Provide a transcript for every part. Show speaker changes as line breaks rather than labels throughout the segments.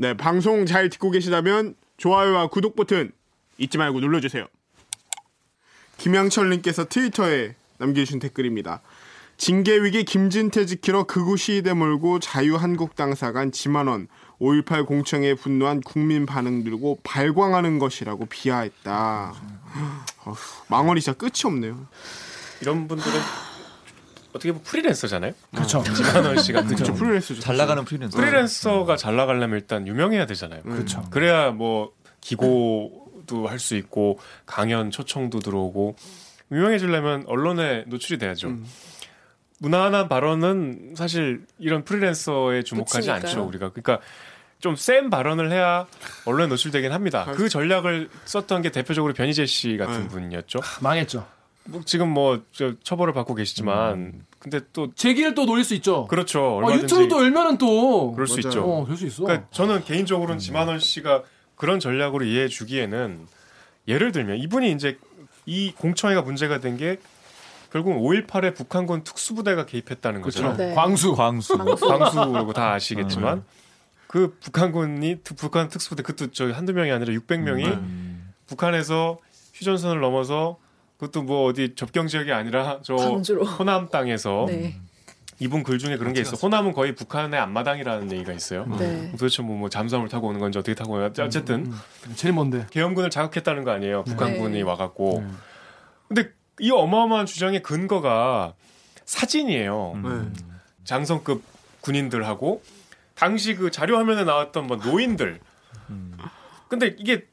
네, 방송 잘 듣고 계시다면 좋아요와 구독 버튼 잊지 말고 눌러주세요. 김양철님께서 트위터에 남겨주신 댓글입니다. 징계위기 김진태 지키러 극우 시위대 몰고 자유한국당사관 지만원 5.18 공청회에 분노한 국민 반응 들고 발광하는 것이라고 비하했다. 어휴, 망언이 진짜 끝이 없네요.
이런 분들은 어떻게 보면 프리랜서잖아요.
그렇죠.
김한원 씨 같은
저
경우.
프리랜서죠.
잘 나가는 프리랜서.
프리랜서가 잘 나가려면 일단 유명해야 되잖아요.
그렇죠.
그래야 뭐 기고도 할 수 있고 강연 초청도 들어오고 유명해지려면 언론에 노출이 돼야죠.
음.
무난한 발언은 사실 이런 프리랜서에 주목하지
그치니까요.
않죠 우리가. 그러니까 좀 센 발언을 해야 언론에 노출되긴 합니다. 그 전략을 썼던 게 대표적으로 변희재 씨 같은
네.
분이었죠.
망했죠.
뭐 지금 뭐저 처벌을 받고 계시지만 근데 또
제기를 또 노릴 수 있죠.
그렇죠
어,
얼마든지
유튜브 또 열면은 또
그럴 수
맞아요.
있죠.
어, 될수 있어.
그러니까 저는 개인적으로는 지만원 씨가 그런 전략으로 이해해 주기에는 예를 들면 이분이 이제 이 공청회가 문제가 된 게 결국 5.18에 북한군 특수부대가 개입했다는 거죠.
그렇죠.
네.
광수.
광수.
광수라고 다 아시겠지만 그 북한군이 특- 북한 특수부대 그것도 저 한두 명이 아니라 600명이
음.
북한에서 휴전선을 넘어서 그것도 뭐 어디 접경 지역이 아니라 저
광주로.
호남 땅에서
네.
이분 글 중에 그런 게 있어. 호남은 거의 북한의 앞마당이라는 얘기가 있어요.
네.
도대체 뭐, 뭐 잠수함을 타고 오는 건지 어떻게 타고 오는 건지 어쨌든
음, 제일 먼데.
계엄군을 자극했다는 거 아니에요. 북한군이
네.
와갖고.
네.
근데 이 어마어마한 주장의 근거가 사진이에요.
음.
네.
장성급 군인들하고 당시 그 자료 화면에 나왔던 뭐 노인들.
음.
근데 이게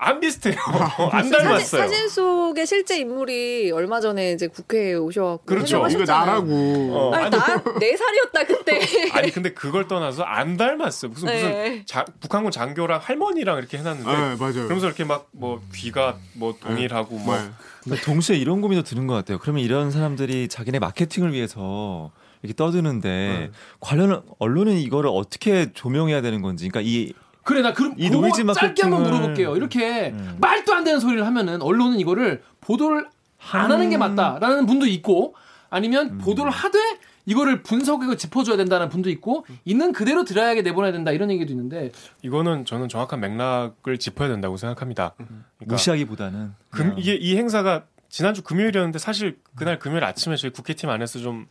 안 비슷해요. 안
사진,
닮았어요.
사진 속에 실제 인물이 얼마 전에 이제 국회에 오셔갖고
그렇죠.
이거
설명하셨잖아요.
나라고.
어,
아니 나네 살이었다 그때.
아니 근데 그걸 떠나서 안 닮았어요. 무슨 무슨
네.
자- 북한군 장교랑 할머니랑 이렇게 해놨는데
네, 맞아요.
그러면서 이렇게 막 뭐 귀가 뭐 동일하고 뭐
네.
근데 동시에 이런 고민도 드는 것 같아요. 그러면 이런 사람들이 자기네 마케팅을 위해서 이렇게 떠드는데 관련 언론은 이거를 어떻게 조명해야 되는 건지, 그러니까 이
그래 나 그럼
이 노이즈
짧게 한번
마케팅을-
물어볼게요. 이렇게
음.
말도 안 되는 소리를 하면은 언론은 이거를 보도를 안 하는 게 맞다라는 분도 있고 아니면
음.
보도를 하되 이거를 분석하고 짚어줘야 된다는 분도 있고 있는 그대로 드라이하게 내보내야 된다 이런 얘기도 있는데
이거는 저는 정확한 맥락을 짚어야 된다고 생각합니다. 그러니까
무시하기보다는
금, 이게 이 행사가 지난주 금요일이었는데 사실 그날 금요일 아침에 저희 국회팀 안에서 좀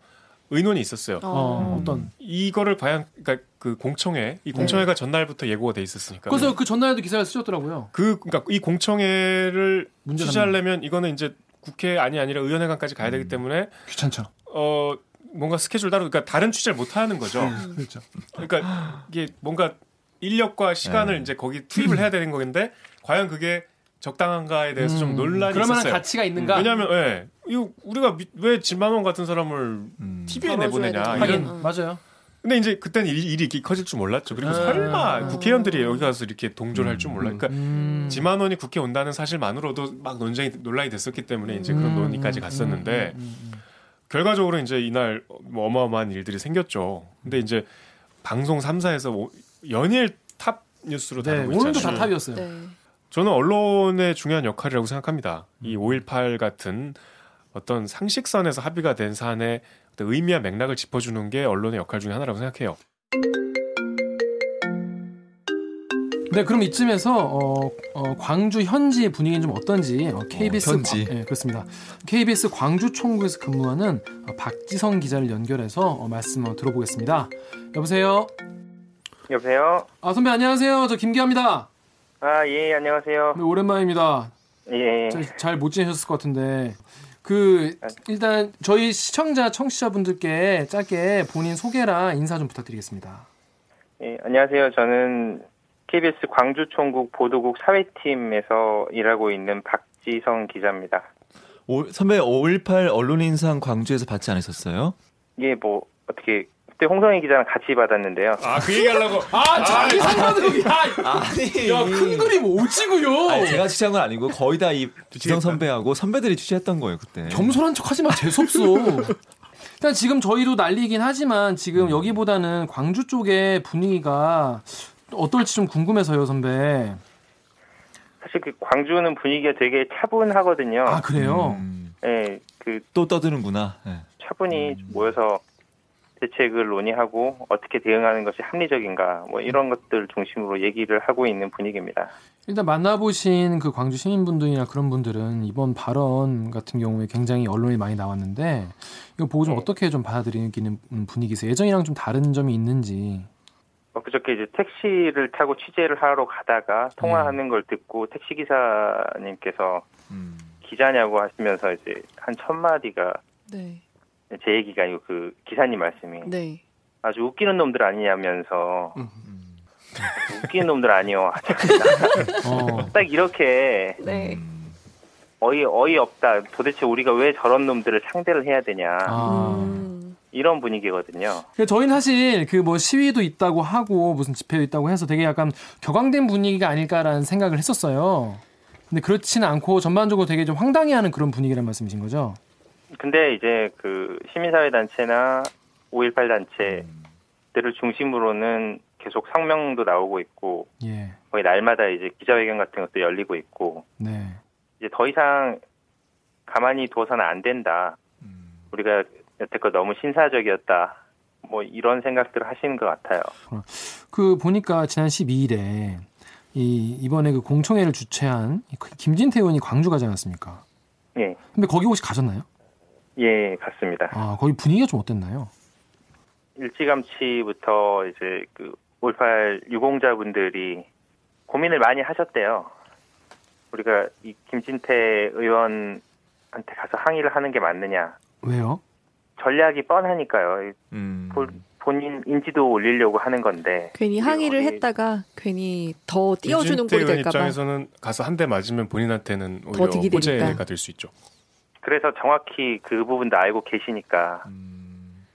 의논이 있었어요.
어,
음.
어떤
이거를 과연 그러니까 그 공청회 이 공청회가 전날부터 예고가 돼 있었으니까.
그래서 그 전날에도 기사를 쓰셨더라고요.
그 그러니까 이 공청회를
문제
취재하려면 이거는 이제 국회 아니 아니라 의원회관까지 가야 되기 때문에
귀찮죠.
어 뭔가 스케줄 따로 그러니까 다른 취재를 못 하는 거죠.
그렇죠.
그러니까 이게 뭔가 인력과 시간을
네.
이제 거기 투입을 해야 되는 건데 과연 그게 적당한가에 대해서 좀 논란이 있었어요.
가치가 있는가?
왜냐하면 예, 이거 우리가 미- 왜 진만원 같은 사람을
음.
TV에 내보내냐
되죠.
이런.
하긴 맞아요.
근데 이제 그때는 일이, 일이 이렇게 커질 줄 몰랐죠. 그리고
아.
설마 국회의원들이 여기 가서 이렇게 동조를 할 줄 몰라. 그러니까
음.
지만원이 국회 온다는 사실만으로도 막 논쟁이 논란이 됐었기 때문에 이제 그런
음.
논의까지 갔었는데
음, 음, 음.
결과적으로 이제 이날 뭐 어마어마한 일들이 생겼죠. 근데 이제 방송 3사에서 연일 탑 뉴스로
네,
다루고
오늘도
있잖아요.
다 탑이었어요.
네.
저는 언론의 중요한 역할이라고 생각합니다. 이 5.18 같은 어떤 상식선에서 합의가 된 사안의 어떤 의미와 맥락을 짚어주는 게 언론의 역할 중에 하나라고 생각해요.
네, 그럼 이쯤에서 어, 어, 광주 현지 분위기는 좀 어떤지 어, KBS
어, 현지.
네, 그렇습니다. KBS 광주 총국에서 근무하는 어, 박지성 기자를 연결해서 어, 말씀 어, 들어보겠습니다. 여보세요.
여보세요?
아 선배 안녕하세요. 저 김기아입니다.
아, 예, 안녕하세요.
네, 오랜만입니다.
예.
잘 못 지내셨을 것 같은데 그 일단 저희 시청자 청취자분들께 짧게 본인 소개랑 인사 좀 부탁드리겠습니다.
예, 안녕하세요. 저는 KBS 광주총국 보도국 사회팀에서 일하고 있는 박지성 기자입니다.
오- 선배 5.18 언론인상 광주에서 받지 않으셨어요?
이게 뭐, 어떻게, 그때 홍성희 기자랑 같이 받았는데요.
아 그 얘기하려고
아 자기 상관으로 야,
아니.
야, 큰 그림 오지고요.
아니, 제가 취재한 건 아니고 거의 다 이 지성 선배하고 선배들이 취재했던 거예요 그때.
겸손한 척 하지 마. 재수없어. 일단 지금 저희도 난리긴 하지만 지금 여기보다는 광주 쪽의 분위기가 어떨지 좀 궁금해서요, 선배.
사실 그 광주는 분위기가 되게 차분하거든요.
아, 그래요?
음,
예,
그또 떠드는구나. 네.
차분히 모여서 대책을 논의하고 어떻게 대응하는 것이 합리적인가 뭐 이런 것들 중심으로 얘기를 하고 있는 분위기입니다.
일단 만나보신 그 광주 시민분들이나 그런 분들은 이번 발언 같은 경우에 굉장히 언론이 많이 나왔는데 이거 보고 좀
네.
어떻게 좀 받아들이는 분위기세요? 예전이랑 좀 다른 점이 있는지.
어, 그저께 이제 택시를 타고 취재를 하러 가다가 통화하는 걸 듣고 택시 기사님께서
음.
기자냐고 하시면서 이제 한 첫 마디가
네.
제 얘기가 아니고 그 기사님 말씀이
네.
아주 웃기는 놈들 아니냐면서
음.
웃기는 놈들 아니요.
어.
딱 이렇게
네.
음.
어이 어이 없다. 도대체 우리가 왜 저런 놈들을 상대를 해야 되냐
아.
음.
이런 분위기거든요.
저희는 사실 그 뭐 시위도 있다고 하고 무슨 집회도 있다고 해서 되게 약간 격앙된 분위기가 아닐까라는 생각을 했었어요. 근데 그렇지는 않고 전반적으로 되게 좀 황당해하는 그런 분위기란 말씀이신 거죠?
근데 이제 그 시민사회 단체나 5.18 단체들을 중심으로는 계속 성명도 나오고 있고
예.
거의 날마다 이제 기자회견 같은 것도 열리고 있고
네.
이제 더 이상 가만히 두어서는 안 된다.
음.
우리가 여태껏 너무 신사적이었다. 뭐 이런 생각들을 하시는 것 같아요.
그 보니까 지난 12일에 이 이번에 그 공청회를 주최한 이 김진태 의원이 광주 가지 않았습니까?
예,
근데 거기 혹시 가셨나요?
예, 같습니다.
아, 거기 분위기가 좀 어땠나요?
일찌감치부터 이제 그5.18 유공자분들이 고민을 많이 하셨대요. 우리가 이 김진태 의원한테 가서 항의를 하는 게 맞느냐.
왜요?
전략이 뻔하니까요.
음.
본- 본인 인지도 올리려고 하는 건데.
괜히 항의를
어디-
했다가 괜히 더 띄워주는 꼴이
의원
될까봐.
입장에서는 가서 한 대 맞으면 본인한테는
더
오히려. 호재가 될 수 있죠.
그래서 정확히 그 부분도 알고 계시니까
음.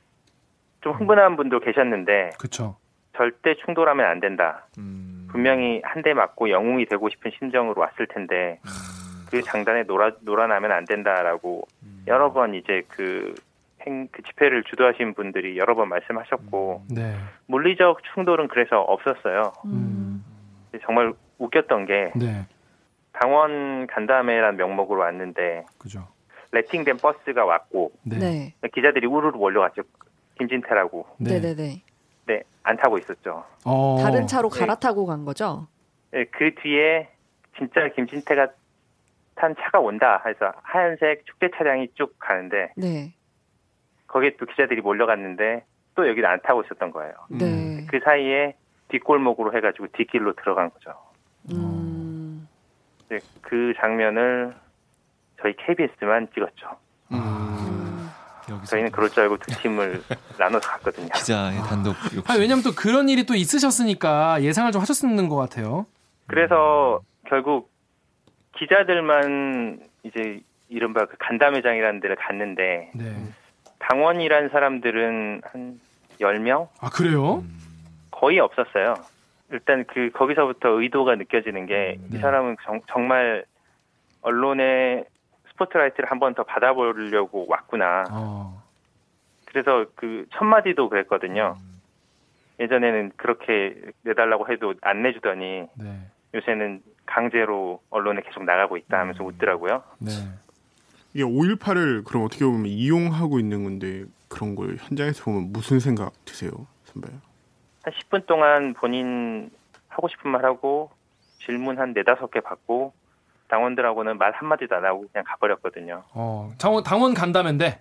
좀 흥분한 분도 계셨는데
그쵸.
절대 충돌하면 안 된다.
음.
분명히 한 대 맞고 영웅이 되고 싶은 심정으로 왔을 텐데
음.
그 장단에 놀아 놀아나면 안 된다라고
음.
여러 번 이제 그 행, 그 집회를 주도하신 분들이 여러 번 말씀하셨고
네.
물리적 충돌은 그래서 없었어요.
음.
정말 웃겼던 게
네.
당원 간담회란 명목으로 왔는데
그죠.
레팅된 버스가 왔고
네.
네.
기자들이 우르르 몰려갔죠. 김진태라고.
네.
네. 네.
네, 안 타고 있었죠.
어.
다른 차로
네.
갈아타고 간 거죠?
네, 그 뒤에 진짜 김진태가 탄 차가 온다 해서 하얀색 축제 차량이 쭉 가는데
네.
거기에 또 기자들이 몰려갔는데 또 여기는 안 타고 있었던 거예요.
네.
그 사이에 뒷골목으로 해가지고 뒷길로 들어간 거죠.
음.
네, 그 장면을 저희 KBS만 찍었죠.
음.
여기서
저희는 그럴 줄 알고 두 팀을 나눠서 갔거든요.
기자의 단독 욕심.
아, 왜냐면 또 그런 일이 또 있으셨으니까 예상을 좀 하셨는 것 같아요.
그래서 결국 기자들만 이제 이른바 그 간담회장이라는 데를 갔는데
네.
당원이란 사람들은 한 10명?
아, 그래요?
음.
거의 없었어요. 일단 그 거기서부터 의도가 느껴지는 게이
네.
사람은 정, 정말 언론의 스포트라이트를 한 번 더 받아보려고 왔구나.
어.
그래서 그 첫 마디도 그랬거든요. 예전에는 그렇게 내달라고 해도 안 내주더니
네.
요새는 강제로 언론에 계속 나가고 있다 하면서 웃더라고요.
네.
이게 5.18을 그럼 어떻게 보면 이용하고 있는 건데 그런 걸 현장에서 보면 무슨 생각 드세요, 선배?
한 10분 동안 본인 하고 싶은 말 하고 질문 한 네다섯 개 받고 당원들하고는 말 한마디도 안 하고 그냥 가버렸거든요.
어, 당원, 당원 간담회인데.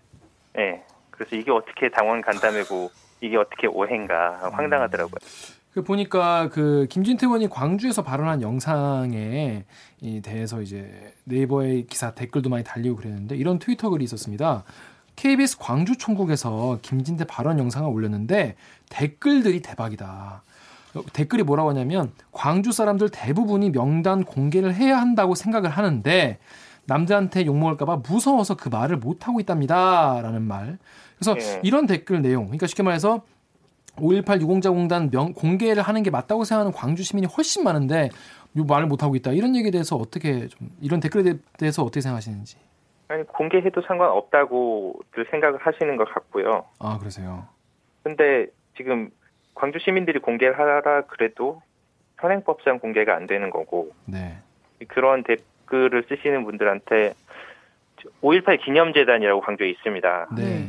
예. 그래서 이게 어떻게 당원 간담회고 이게 어떻게 오해인가 황당하더라고요.
그 보니까 그 김진태 의원이 광주에서 발언한 영상에 이 대해서 이제 네이버의 기사 댓글도 많이 달리고 그랬는데 이런 트위터 글이 있었습니다. KBS 광주 총국에서 김진태 발언 영상을 올렸는데 댓글들이 대박이다. 어, 댓글이 뭐라고 하냐면 광주 사람들 대부분이 명단 공개를 해야 한다고 생각을 하는데 남들한테 욕먹을까봐 무서워서 그 말을 못하고 있답니다 라는 말. 그래서
예.
이런 댓글 내용, 그러니까 쉽게 말해서 5.18 유공자공단 명, 공개를 하는 게 맞다고 생각하는 광주 시민이 훨씬 많은데 이 말을 못하고 있다. 이런 얘기에 대해서 어떻게 좀 이런 댓글에 대- 대해서 어떻게 생각하시는지.
아니 공개해도 상관없다고들 생각을 하시는 것 같고요.
아 그러세요.
근데 지금 광주 시민들이 공개를 하라 그래도 현행법상 공개가 안 되는 거고
네.
그런 댓글을 쓰시는 분들한테 5.18 기념재단이라고 광주에 있습니다.
네.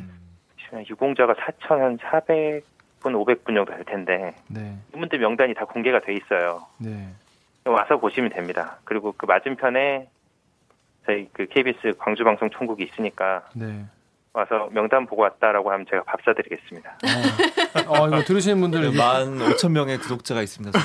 유공자가 4,400분, 500분 정도 될 텐데
네.
이분들 명단이 다 공개가 돼 있어요.
네.
와서 보시면 됩니다. 그리고 그 맞은편에 저희 그 KBS 광주 방송 총국이 있으니까
네.
와서 명단 보고 왔다라고 하면 제가 밥 사드리겠습니다.
어, 어, 이거 들으시는 분들
만 5천 명의 구독자가 있습니다.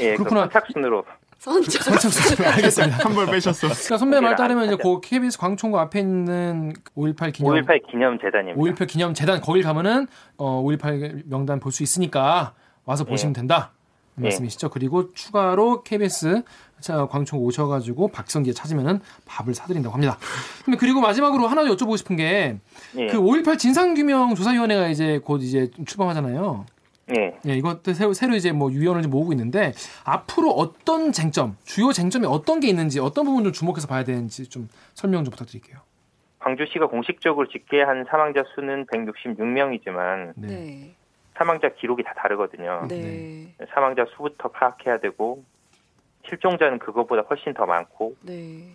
예, 그
그렇구나.
선착순으로
선착.
선착순 알겠습니다.
한벌 빼셨어.
그러니까 선배 말 따르면 이제 그 KBS 광총구 앞에 있는 5.18 기념
5.18 기념 재단입니다.
5.18 기념 재단 거길 가면은 어, 5.18 명단 볼 수 있으니까 와서 보시면 된다. 그
예.
말씀이시죠. 그리고 추가로 KBS 자, 광총 오셔가지고 박성기에 찾으면은 밥을 사드린다고 합니다. 근데 그리고 마지막으로 하나 더 여쭤보고 싶은 게그
예,
5.18 진상규명 조사위원회가 이제 곧 이제 출범하잖아요.
예.
예, 이것도 새로, 새로 이제 뭐 유연을 좀 모으고 있는데 앞으로 어떤 쟁점, 주요 쟁점이 어떤 게 있는지 어떤 부분 좀 주목해서 봐야 되는지 좀 설명 좀 부탁드릴게요.
광주시가 공식적으로 집계한 사망자 수는 166명이지만
네.
네.
사망자 기록이 다 다르거든요.
네.
사망자 수부터 파악해야 되고 실종자는 그거보다 훨씬 더 많고
네.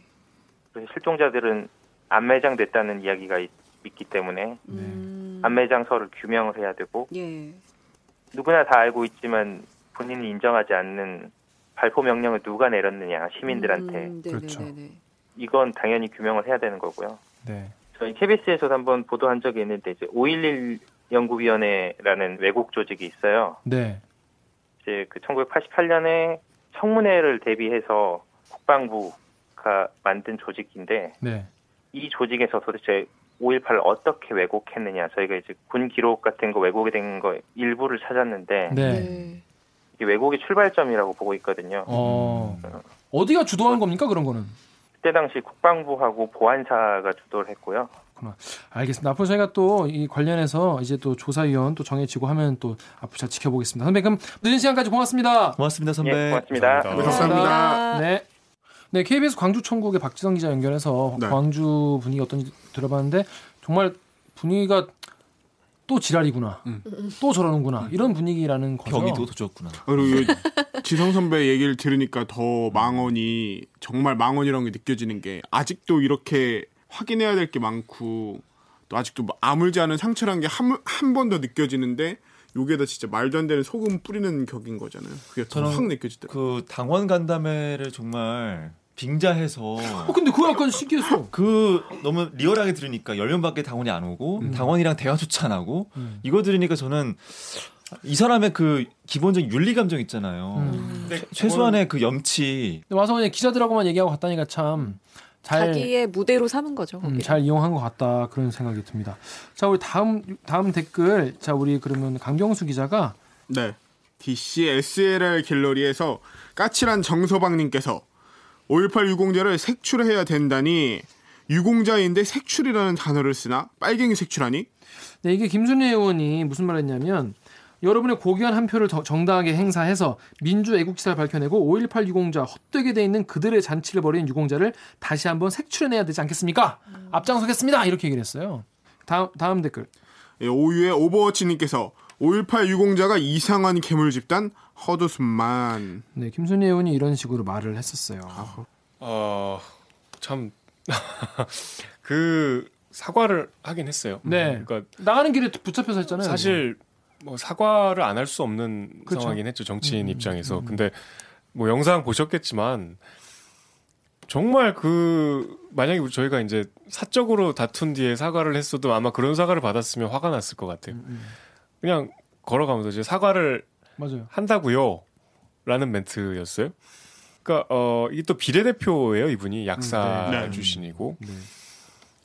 그래서 실종자들은 안 매장됐다는 이야기가 있, 기 때문에
음.
안매장서를 규명을 해야 되고
예.
누구나 다 알고 있지만 본인이 인정하지 않는 발포 명령을 누가 내렸느냐 시민들한테
음, 네네네네.
그렇죠.
이건 당연히 규명을 해야 되는 거고요.
네.
저희 KBS에서도 한번 보도한 적이 있는데 이제 511 연구위원회라는 외국 조직이 있어요.
네.
이제 그 1988년에 청문회를 대비해서 국방부가 만든 조직인데
네.
이 조직에서 도대체 5.18을 어떻게 왜곡했느냐 저희가 이제 군 기록 같은 거 왜곡이 된 거 일부를 찾았는데
네.
네.
이게 왜곡의 출발점이라고 보고 있거든요.
어. 어디가 주도한 겁니까 그런 거는?
그때 당시 국방부하고 보안사가 주도를 했고요.
알겠습니다. 앞으로 저희가 또 이 관련해서 이제 또 조사위원 또 정해지고 하면 또 앞으로 잘 지켜보겠습니다. 선배 그럼 늦은 시간까지 고맙습니다.
고맙습니다, 선배.
예, 고맙습니다.
감사합니다.
감사합니다.
네. 네, KBS 광주 총국의 박지성 기자 연결해서
네.
광주 분위기 어떤지 들어봤는데 정말 분위기가 또 지랄이구나.
음.
또 저러는구나. 이런 분위기라는 거죠.
경기도 도졌구나.
그리고 이 지성 선배 얘기를 들으니까 더 망언이 정말 망언이라는 게 느껴지는 게 아직도 이렇게 확인해야 될 게 많고 또 아직도 뭐 아물지 않은 상처란 게한한번 더 느껴지는데 요게다 진짜 말도 안 되는 소금 뿌리는 격인 거잖아요. 그게 더
저는
확 느껴지더라고요.
그 당원 간담회를 정말 빙자해서
어, 근데 그거 약간 신기했어.
그 너무 리얼하게 들으니까 열 명밖에 당원이 안 오고 당원이랑 대화조차 안 하고
음.
이거 들으니까 저는 이 사람의 그 기본적인 윤리 감정 있잖아요.
음.
최소한의 그 염치
근데 와서 그냥 기자들하고만 얘기하고 갔다니까 참 잘,
자기의 무대로 삼은 거죠.
음. 잘 이용한 것 같다 그런 생각이 듭니다. 자 우리 다음 다음 댓글 자 우리 그러면 강경수 기자가
네. DC SLR 갤러리에서 까칠한 정서방님께서 5.18 유공자를 색출해야 된다니 유공자인데 색출이라는 단어를 쓰나? 빨갱이 색출하니?
네, 이게 김순례 의원이 무슨 말했냐면 여러분의 고귀한 한 표를 더- 정당하게 행사해서 민주 애국지사를 밝혀내고 5.18 유공자 헛되게 돼 있는 그들의 잔치를 벌인 유공자를 다시 한번 색출해내야 되지 않겠습니까? 앞장서겠습니다. 이렇게 얘기를 했어요. 다음 다음 댓글.
예, 오유의 오버워치님께서 5.18 유공자가 이상한 괴물 집단 헛웃음만
네, 김순례 의원이 이런 식으로 말을 했었어요.
어, 참, 그, 사과를 하긴 했어요.
네.
그러니까
나가는 길에 붙잡혀서 했잖아요.
사실 뭐 사과를 안 할 수 없는
그쵸.
상황이긴 했죠 정치인
음,
입장에서
음.
근데 뭐 영상 보셨겠지만 정말 그 만약에 저희가 이제 사적으로 다툰 뒤에 사과를 했어도 아마 그런 사과를 받았으면 화가 났을 것 같아요
음, 음.
그냥 걸어가면서 이제 사과를
맞아요.
한다고요 라는 멘트였어요 그러니까 어 이게 또 비례대표예요 이분이 약사
네. 네.
출신이고
네.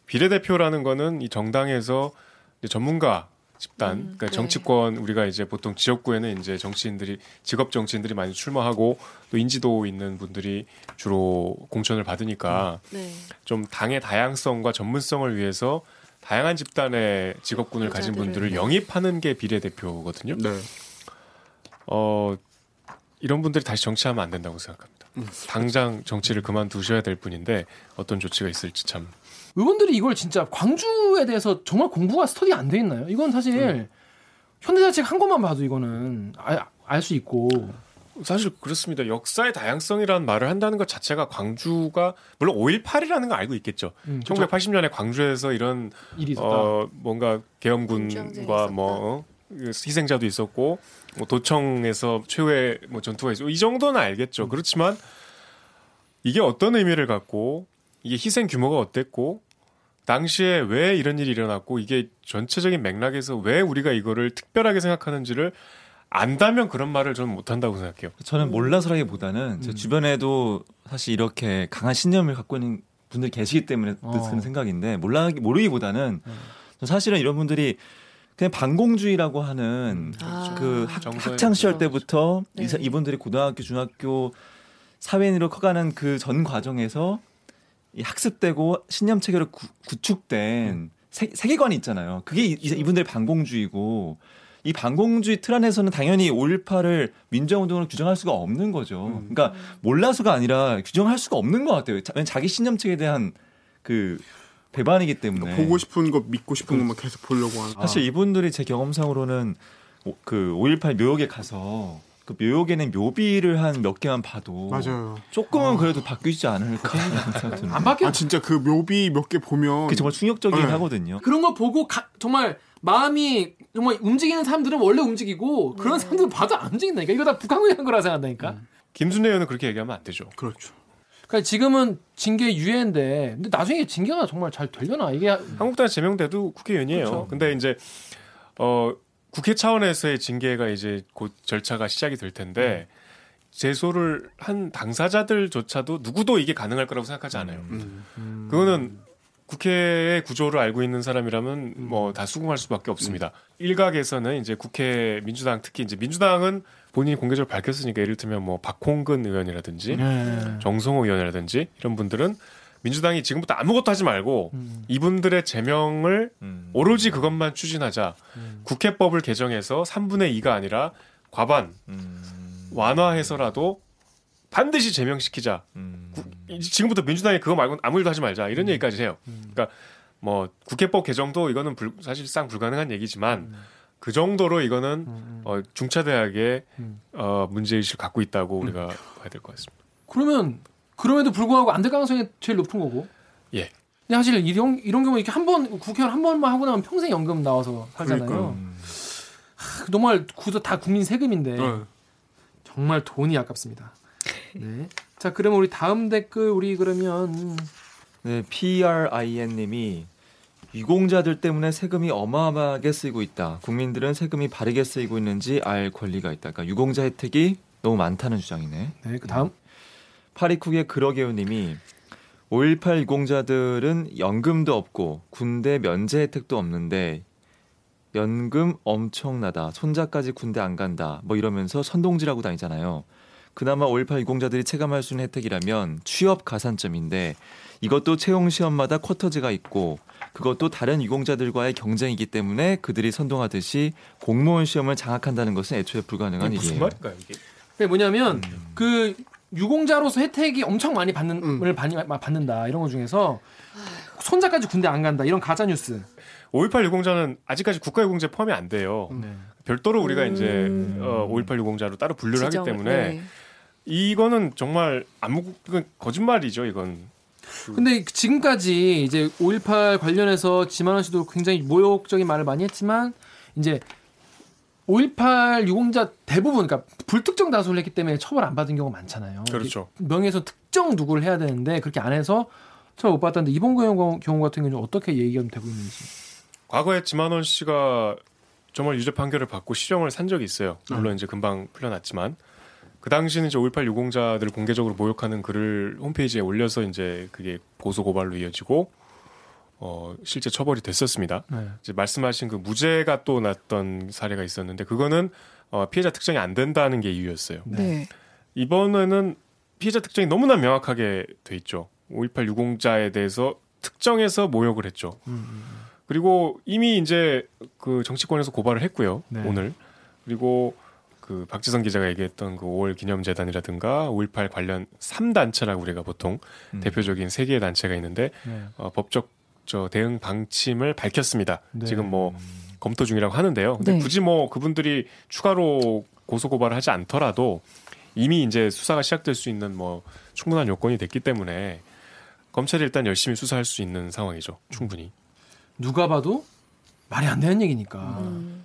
비례대표라는 거는 이 정당에서 이제 전문가 집단,
음,
그러니까
네.
정치권 우리가 이제 보통 지역구에는 이제 정치인들이 직업 정치인들이 많이 출마하고 또 인지도 있는 분들이 주로 공천을 받으니까
네.
좀 당의 다양성과 전문성을 위해서 다양한 집단의 직업군을 가진 분들을
네.
영입하는 게 비례대표거든요.
네.
어 이런 분들이 다시 정치하면 안 된다고 생각합니다. 당장 정치를 그만두셔야 될 뿐인데 어떤 조치가 있을지 참
의원들이 이걸 진짜 광주에 대해서 정말 공부가 스터디 안 돼 있나요? 이건 사실
음.
현대자책 한 것만 봐도 이거는 알 수 있고
사실 그렇습니다. 역사의 다양성이라는 말을 한다는 것 자체가 광주가 물론 5.18이라는 거 알고 있겠죠.
음,
1980년에 광주에서 이런. 어 뭔가 계엄군과. 뭐 어? 희생자도 있었고 뭐 도청에서 최후의 뭐 전투가 있었고 이 정도는 알겠죠.
음.
그렇지만 이게 어떤 의미를 갖고 이게 희생 규모가 어땠고 당시에 왜 이런 일이 일어났고 이게 전체적인 맥락에서 왜 우리가 이거를 특별하게 생각하는지를 안다면 그런 말을 저는 못한다고 생각해요.
저는 몰라서라기보다는 제 주변에도 사실 이렇게 강한 신념을 갖고 있는 분들이 계시기 때문에
어.
드는 생각인데 몰라 모르기보다는 전 사실은 이런 분들이 그냥 반공주의라고 하는
아.
그 학,
정서의
학창 시절
그렇죠.
때부터
네.
이분들이 고등학교, 중학교 사회인으로 커가는 그 전 과정에서 이 학습되고 신념 체계로 구, 구축된 세, 세계관이 있잖아요. 그게 이, 이- 이분들의 반공주의고 이 반공주의 틀 안에서는 당연히 5.18을 민주화운동을 규정할 수가 없는 거죠. 그러니까 몰라서가 아니라 규정할 수가 없는 것 같아요. 자, 자기 신념 체계에 대한 그 배반이기 때문에
보고 싶은 거 믿고 싶은 것만 계속 보려고 하는.
사실 이분들이 제 경험상으로는 오- 그5.18 묘역에 가서 그 묘역에는 묘비를 한 몇 개만 봐도
맞아요.
조금은 그래도 바뀌지 드는
안 바뀌어.
아 진짜 그 묘비 몇 개 보면
그게 정말 충격적이긴
네.
하거든요.
그런 거 보고 가- 정말 마음이 정말 움직이는 사람들은 원래 움직이고 그런 사람들은 봐도 안 움직인다니까. 이거 다 북한군이 한 거라 생각한다니까.
김순례 의원은 그렇게 얘기하면 안 되죠.
그렇죠.
그러니까 지금은 징계 유예인데 근데 나중에 징계가 정말 잘 되려나 이게
한국당에 제명돼도 국회의원이에요.
그렇죠.
근데 이제 어 국회 차원에서의 징계가 이제 곧 절차가 시작이 될 텐데 제소를 한 당사자들조차도 누구도 이게 가능할 거라고 생각하지 않아요.
음.
그거는 국회의 구조를 알고 있는 사람이라면 뭐 다 수긍할 수밖에 없습니다. 일각에서는 이제 국회 민주당 특히 이제 민주당은 본인이 공개적으로 밝혔으니까 예를 들면 뭐 박홍근 의원이라든지
네.
정성호 의원이라든지 이런 분들은 민주당이 지금부터 아무것도 하지 말고
음.
이분들의 제명을
음.
오로지 그것만 추진하자. 국회법을 개정해서 3분의 2가 아니라 과반
음.
완화해서라도 반드시 제명시키자.
음.
구- 이- 지금부터 민주당이 그거 말고는 아무 일도 하지 말자. 이런 얘기까지 해요. 그러니까 뭐 국회법 개정도 이거는 불- 사실상 불가능한 얘기지만 그 정도로 이거는 어, 중차대하게
음.
어, 문제의식을 갖고 있다고 우리가 봐야 될 것 같습니다.
그러면 그럼에도 불구하고 안 될 가능성이 제일 높은 거고.
예.
근데 사실 이런 이런 경우 이렇게 한 번 국회의원 한 번만 하고 나면 평생 연금 나와서 살잖아요.
그러니까요.
하, 정말 구도 다 국민 세금인데
어.
정말 돈이 아깝습니다. 네. 자, 그러면 우리 다음 댓글 우리 그러면
네, PRIN님이 유공자들 때문에 세금이 어마어마하게 쓰이고 있다. 국민들은 세금이 바르게 쓰이고 있는지 알 권리가 있다. 그러니까 유공자 혜택이 너무 많다는 주장이네.
네, 그 다음
파리쿡의 그러게요님이 5.18 유공자들은 연금도 없고 군대 면제 혜택도 없는데 연금 엄청나다. 손자까지 군대 안 간다. 뭐 이러면서 선동질하고 다니잖아요. 그나마 5.18 유공자들이 체감할 수 있는 혜택이라면 취업 가산점인데 이것도 채용 시험마다 쿼터제가 있고 그것도 다른 유공자들과의 경쟁이기 때문에 그들이 선동하듯이 공무원 시험을 장악한다는 것은 애초에 불가능한
무슨
일이에요.
말인가요 이게?
그게 뭐냐면 그 유공자로서 혜택이 엄청 많이 받는
음.
을 받- 받는다 이런 것 중에서 손자까지 군대 안 간다 이런 가짜 뉴스.
5.18 유공자는 아직까지 국가 유공제 포함이 안 돼요.
네.
별도로 우리가
음.
이제 어, 5.18 유공자로 따로 분류를 하기
지정을-
때문에
네.
이거는 정말 아무 이건 거짓말이죠 이건.
근데 지금까지 이제 5.18 관련해서 지만원 씨도 굉장히 모욕적인 말을 많이 했지만 이제 5.18 유공자 대부분 그러니까 불특정 다수를 했기 때문에 처벌 안 받은 경우가 많잖아요.
그렇죠.
명예훼손 특정 누구를 해야 되는데 그렇게 안 해서 처벌 못 받았는데 이번 경우, 경우 같은 경우는 어떻게 얘기가 되고 있는지.
과거에 지만원 씨가 정말 유죄 판결을 받고 실형을 산 적이 있어요. 물론 이제 금방 풀려났지만 그 당시는 이제 5.18 유공자들을 공개적으로 모욕하는 글을 홈페이지에 올려서 이제 그게 고소 고발로 이어지고 어 실제 처벌이 됐었습니다.
네.
이제 말씀하신 그 무죄가 또 났던 사례가 있었는데 그거는 어 피해자 특정이 안 된다는 게 이유였어요.
네.
이번에는 피해자 특정이 너무나 명확하게 돼 있죠. 5.18 유공자에 대해서 특정해서 모욕을 했죠.
음,
그리고 이미 이제 그 정치권에서 고발을 했고요.
네.
오늘 그리고 그 박지성 기자가 얘기했던 그 5월 기념재단이라든가 5.18 관련 3단체라고 우리가 보통
음.
대표적인 세 개의 단체가 있는데
네.
어, 법적 저 대응 방침을 밝혔습니다.
네.
지금 뭐 검토 중이라고 하는데요. 근데
네.
굳이 뭐 그분들이 추가로 고소 고발을 하지 않더라도 이미 이제 수사가 시작될 수 있는 뭐 충분한 요건이 됐기 때문에 검찰이 일단 열심히 수사할 수 있는 상황이죠. 충분히.
누가 봐도 말이 안 되는 얘기니까.
음.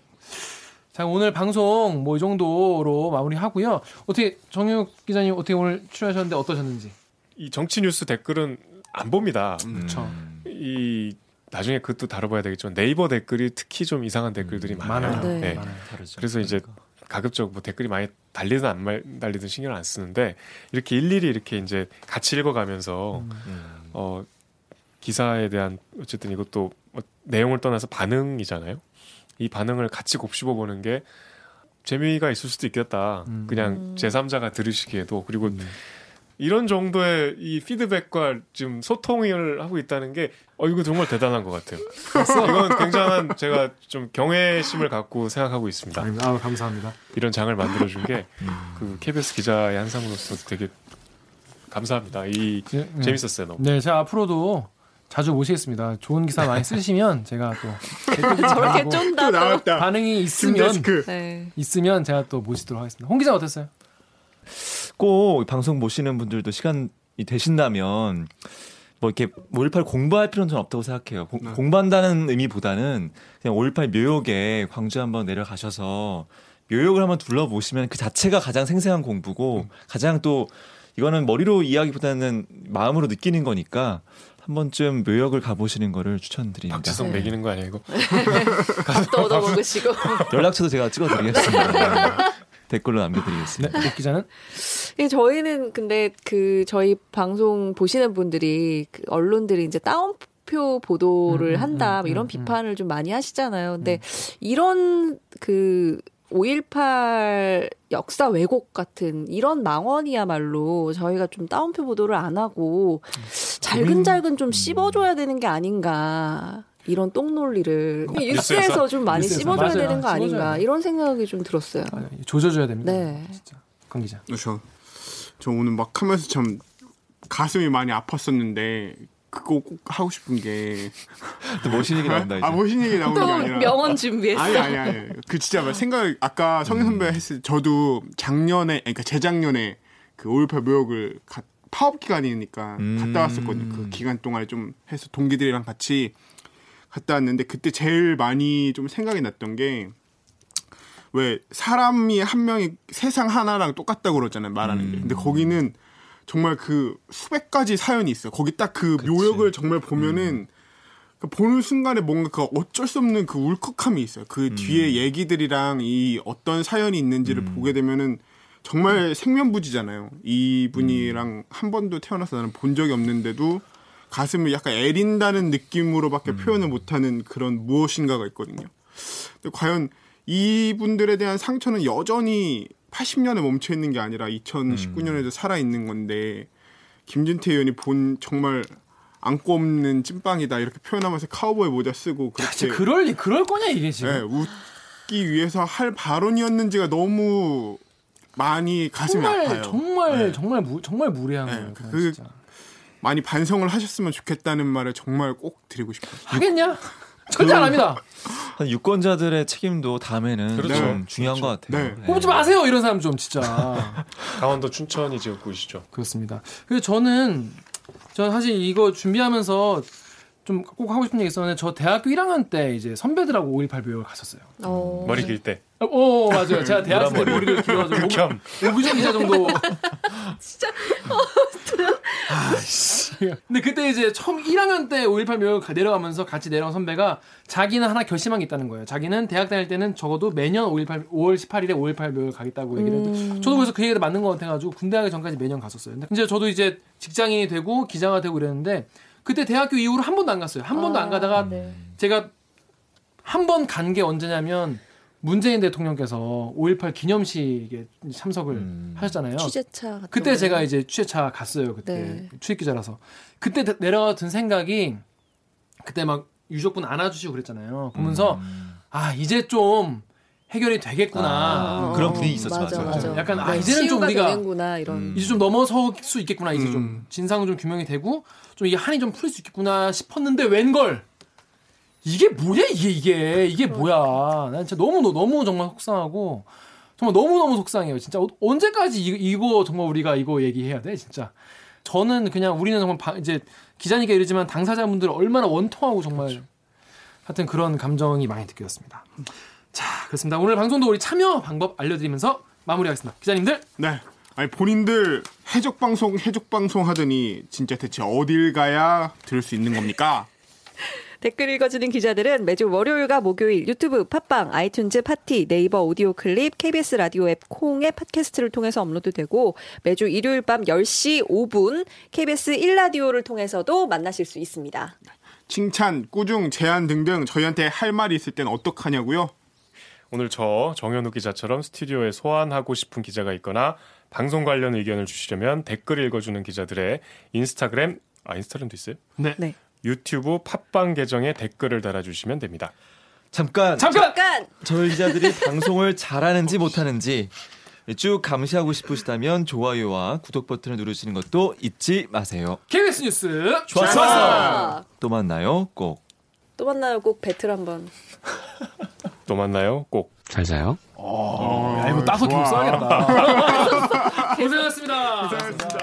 자 오늘 방송 뭐 이 정도로 마무리하고요. 어떻게 정육 기자님 어떻게 오늘 출연하셨는데 어떠셨는지?
이 정치 뉴스 댓글은 안 봅니다.
그렇죠.
이 나중에 그것도 다뤄봐야 되겠지만 네이버 댓글이 특히 좀 이상한 댓글들이 많아요.
많아요.
네.
네.
많아요.
다르죠.
그래서 이제
그러니까.
가급적 뭐 댓글이 많이 달리든 안 말- 달리든 신경을 안 쓰는데 이렇게 일일이 이렇게 이제 같이 읽어가면서
음.
어 기사에 대한 어쨌든 이것도 뭐 내용을 떠나서 반응이잖아요. 이 반응을 같이 곱씹어 보는 게 재미가 있을 수도 있겠다.
음.
그냥
음.
제3자가 들으시기에도 그리고 이런 정도의 이 피드백과 지금 소통을 하고 있다는 게 어 이거 정말 대단한 것 같아요. 이건 굉장한 제가 좀 경외심을 갖고 생각하고 있습니다.
아 감사합니다.
이런 장을 만들어준 게
음.
그 KBS 기자의 한 상으로서 되게 감사합니다. 이
네.
재밌었어요 너무.
네, 제가 앞으로도 자주 모시겠습니다. 좋은 기사 많이 쓰시면 제가 또
저렇게 쫀다.
나왔다.
반응이 있으면.
네.
있으면 제가 또 모시도록 하겠습니다. 홍 기자 어땠어요?
꼭 방송 보시는 분들도 시간이 되신다면 뭐 이렇게 5.18 공부할 필요는 전 없다고 생각해요. 공-
네.
공부한다는 의미보다는 그냥 5.18 묘역에 광주 한번 내려가셔서 묘역을 한번 둘러보시면 그 자체가 가장 생생한 공부고 가장 또 이거는 머리로 이야기보다는 마음으로 느끼는 거니까 한 번쯤 묘역을 가보시는 거를 추천드립니다.
박지성
네.
매기는 거 아니야 이거?
밥도 얻어 먹으시고.
연락처도 제가 찍어드리겠습니다. 댓글로 남겨드리겠습니다.
네, 옥 기자는
예, 저희는 근데 그 저희 방송 보시는 분들이 그 언론들이 이제 다운 표 보도를
음, 음,
한다
음,
이런
음,
비판을 좀 많이 하시잖아요. 근데 이런 그 5.18 역사 왜곡 같은 이런 망언이야말로 저희가 좀 다운표 보도를 안 하고 잘근잘근 좀 씹어줘야 되는 게 아닌가. 이런 똥논리를 뉴스에서 좀 많이
뉴스에서.
씹어줘야
맞아요.
되는 거 아닌가
씹어줘야 돼.
이런 생각이 좀 들었어요.
아, 조져줘야 됩니다.
네.
진짜. 강 기자.
저, 저 오늘 막 하면서 참 가슴이 많이 아팠었는데 그거 꼭 하고 싶은 게
또 멋진 얘기 나온다 이제.
아, 멋진 얘기 나오는
게또
아니라
명언 준비했어.
아니 아니 아니. 그 진짜 막 생각 아까 성현 선배 했을 때 저도 작년에 그러니까 재작년에 그5.18 묘역을 가- 파업 기간이니까
음.
갔다 왔었거든요. 그 기간 동안에 좀 해서 동기들이랑 같이 갔다 왔는데 그때 제일 많이 좀 생각이 났던 게 왜 사람이 한 명이 세상 하나랑 똑같다고 그러잖아요 말하는 게. 근데 거기는 정말 그 수백 가지 사연이 있어요. 거기 딱 그 묘역을 정말 보면은 그 보는 순간에 뭔가 그 어쩔 수 없는 그 울컥함이 있어요. 그 뒤에 얘기들이랑 이 어떤 사연이 있는지를 보게 되면은 정말 생면부지잖아요. 이분이랑 한 번도 태어나서 나는 본 적이 없는데도 가슴을 약간 애린다는 느낌으로밖에 표현을 못하는 그런 무엇인가가 있거든요. 근데 과연 이분들에 대한 상처는 여전히 80년에 멈춰 있는 게 아니라 2019년에도 살아 있는 건데 김진태 의원이 본 정말 안고 없는 찐빵이다 이렇게 표현하면서 카우보이 모자 쓰고
야,
그렇게
진짜 그럴 리- 그럴 거냐 이게 지금.
예, 웃기 위해서 할 발언이었는지가 너무 많이 가슴이
정말
아파요.
정말
네.
정말 무, 정말 무례한
네,
거예요. 그- 진짜.
많이 반성을 하셨으면 좋겠다는 말을 정말 꼭 드리고 싶어요.
하겠냐? 절대 안 합니다.
한 유권자들의 책임도 다음에는
그렇죠.
좀 중요한 것 같아요.
네.
뽑지 마세요 이런 사람 좀 진짜.
강원도 춘천이 지역구이시죠.
그렇습니다. 그래서 저는 저 사실 이거 준비하면서 좀 꼭 하고 싶은 얘기 있었는데 저 대학교 1학년 때 이제 선배들하고 5.18 묘역을 갔었어요.
어.
머리 길 때.
어, 어, 맞아요. 제가 대학생 때 머리를 길어가지고
극혐.
오비정 기자 정도. 진짜. 아씨. 근데 그때 이제 처음 1학년 때 5.18 묘역 내려가면서 같이 내려간 선배가 자기는 하나 결심한 게 있다는 거예요. 자기는 대학 다닐 때는 적어도 매년 5.18 5월 18일에 5.18 묘역 가겠다고 얘기를 했는데 저도 그래서 그 얘기가 맞는 것 같아가지고 군대 가기 전까지 매년 갔었어요. 근데 이제 저도 이제 직장인이 되고 기자가 되고 이랬는데 그때 대학교 이후로 한 번도 안 갔어요. 한 번도 안 가다가
네.
제가 한 번 간 게 언제냐면 문재인 대통령께서 5.18 기념식에 참석을
음.
하셨잖아요.
취재차
그때
거.
제가 이제 취재차 갔어요. 그때
네.
취재 기자라서 그때 든 생각이 그때 막 유족분 안아주시고 그랬잖아요. 보면서
음.
아 이제 좀 해결이 되겠구나.
아, 그런 분위기 있었죠,
맞아,
맞아.
맞아.
약간 아
네,
이제는 좀 우리가
되는구나 이런.
음.
이제 좀 넘어설 수 있겠구나. 이제 좀
음.
진상은 좀 규명이 되고 좀 이게 한이 좀 풀릴 수 있겠구나 싶었는데 웬걸 이게 뭐야 이게 이게 이게 뭐야. 난 진짜 너무 너무 정말 속상하고 정말 너무 너무 속상해요. 진짜 어- 언제까지 이, 이거 정말 우리가 이거 얘기해야 돼 진짜. 저는 그냥 우리는 정말 바- 이제 기자니까 이러지만 당사자분들 얼마나 원통하고 정말 하여튼 그런 감정이 많이 느껴졌습니다. 자 그렇습니다. 오늘 방송도 우리 참여 방법 알려드리면서 마무리하겠습니다. 기자님들
네. 아니 본인들 해적 방송 해적 방송 하더니 진짜 대체 어딜 가야 들을 수 있는 겁니까?
댓글 읽어주는 기자들은 매주 월요일과 목요일 유튜브, 팟빵, 아이튠즈, 팟티, 네이버 오디오 클립, KBS 라디오 앱 콩의 팟캐스트를 통해서 업로드되고 매주 일요일 밤 10시 5분 KBS 1라디오를 통해서도 만나실 수 있습니다.
칭찬, 꾸중, 제안 등등 저희한테 할 말이 있을 땐 어떡하냐고요?
오늘 저 정현우 기자처럼 스튜디오에 소환하고 싶은 기자가 있거나 방송 관련 의견을 주시려면 댓글 읽어주는 기자들의 인스타그램 아 인스타그램도 있어요?
네.
네.
유튜브 팟빵 계정에 댓글을 달아주시면 됩니다.
잠깐
잠깐
잠깐!
저희 기자들이 방송을 잘하는지 못하는지 쭉 감시하고 싶으시다면 좋아요와 구독 버튼을 누르시는 것도 잊지 마세요.
KBS 뉴스
좋았어.
아,
또 만나요. 꼭.
또 만나요. 꼭 배틀 한번.
또 만나요. 꼭.
잘 자요.
야 이거 따서 좀 써야겠다. 고생하셨습니다.
고생하셨습니다.